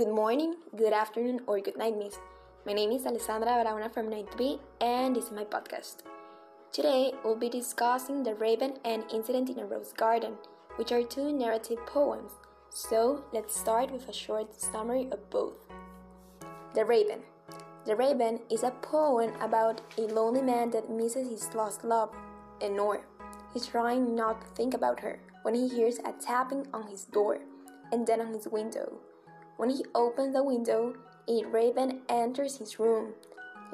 Good morning, good afternoon, or good night, miss. My name is Alessandra Barahona from 9th B, and this is my podcast. Today, we'll be discussing The Raven and Incident in a Rose Garden, which are two narrative poems. So, let's start with a short summary of both. The Raven. The Raven is a poem about a lonely man that misses his lost love, Lenore. He's trying not to think about her when he hears a tapping on his door and then on his window. When he opens the window, a raven enters his room,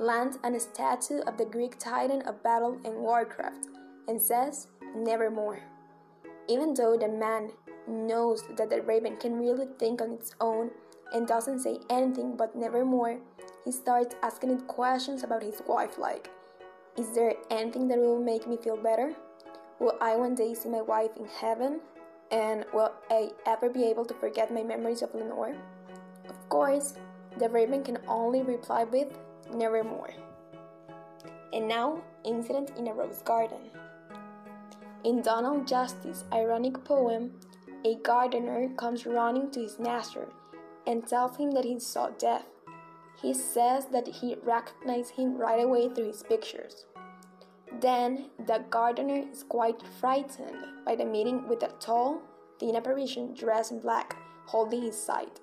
lands on a statue of the Greek titan of battle and warcraft, and says, Nevermore. Even though the man knows that the raven can really think on its own and doesn't say anything but nevermore, he starts asking it questions about his wife like, Is there anything that will make me feel better? Will I one day see my wife in heaven? And will I ever be able to forget my memories of Lenore? Course, the raven can only reply with nevermore. And now, Incident in a Rose Garden. In Donald Justice's ironic poem, a gardener comes running to his master and tells him that he saw death. He says that he recognized him right away through his pictures. Then the gardener is quite frightened by the meeting with a tall, thin apparition dressed in black, holding his side.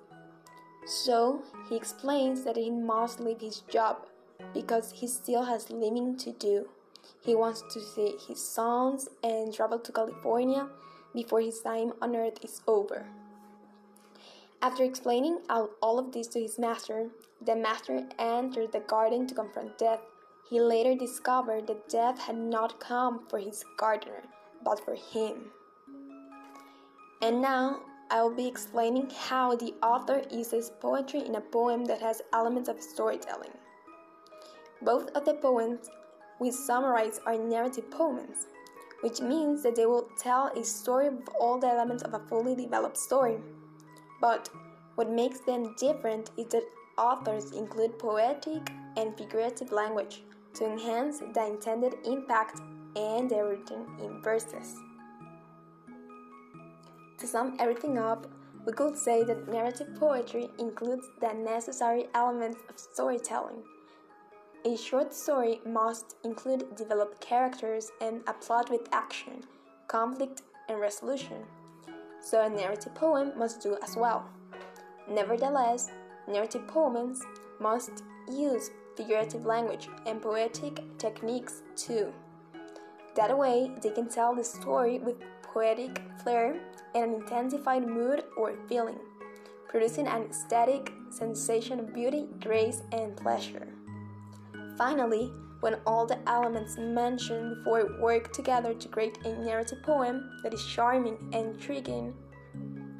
So he explains that he must leave his job because he still has living to do. He wants to see his sons and travel to California before his time on earth is over. After explaining all of this to his master, the master entered the garden to confront death he later discovered that death had not come for his gardener, but for him. And now I will be explaining how the author uses poetry in a poem that has elements of storytelling. Both of the poems we summarize are narrative poems, which means that they will tell a story with all the elements of a fully developed story. But what makes them different is that authors include poetic and figurative language to enhance the intended impact and they're written in verses. To sum everything up, we could say that narrative poetry includes the necessary elements of storytelling. A short story must include developed characters and a plot with action, conflict, and resolution. So a narrative poem must do as well. Nevertheless, narrative poems must use figurative language, and poetic techniques too. That way, they can tell the story with poetic flair and an intensified mood or feeling, producing an aesthetic sensation of beauty, grace, and pleasure. Finally, when all the elements mentioned before work together to create a narrative poem that is charming and intriguing,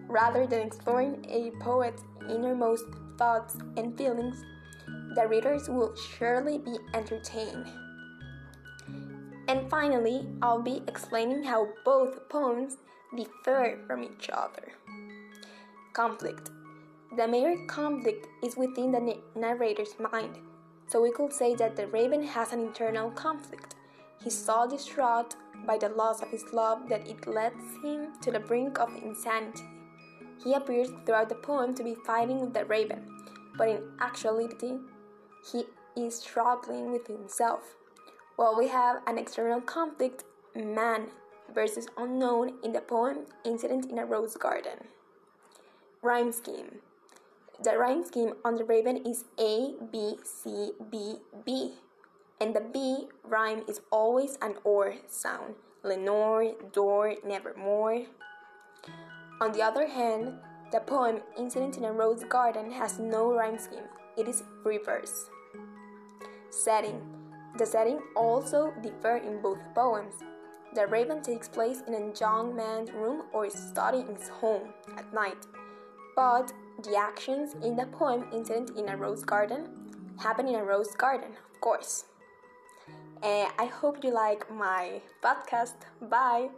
rather than exploring a poet's innermost thoughts and feelings, the readers will surely be entertained. And finally, I'll be explaining how both poems differ from each other. Conflict. The major conflict is within the narrator's mind, so we could say that the raven has an internal conflict. He's so distraught by the loss of his love that it leads him to the brink of insanity. He appears throughout the poem to be fighting with the raven, but in actuality, he is struggling with himself. While we have an external conflict, man versus unknown in the poem Incident in a Rose Garden. Rhyme scheme. The rhyme scheme on the raven is A, B, C, B, B. And the B rhyme is always an or sound. Lenore, door, nevermore. On the other hand, the poem Incident in a Rose Garden has no rhyme scheme. It is free verse. Setting The setting also differ in both poems. The Raven takes place in a young man's room or study in his home at night, but the actions in the poem incident in a rose garden happen in a rose garden, of course. And I hope you like my podcast. Bye!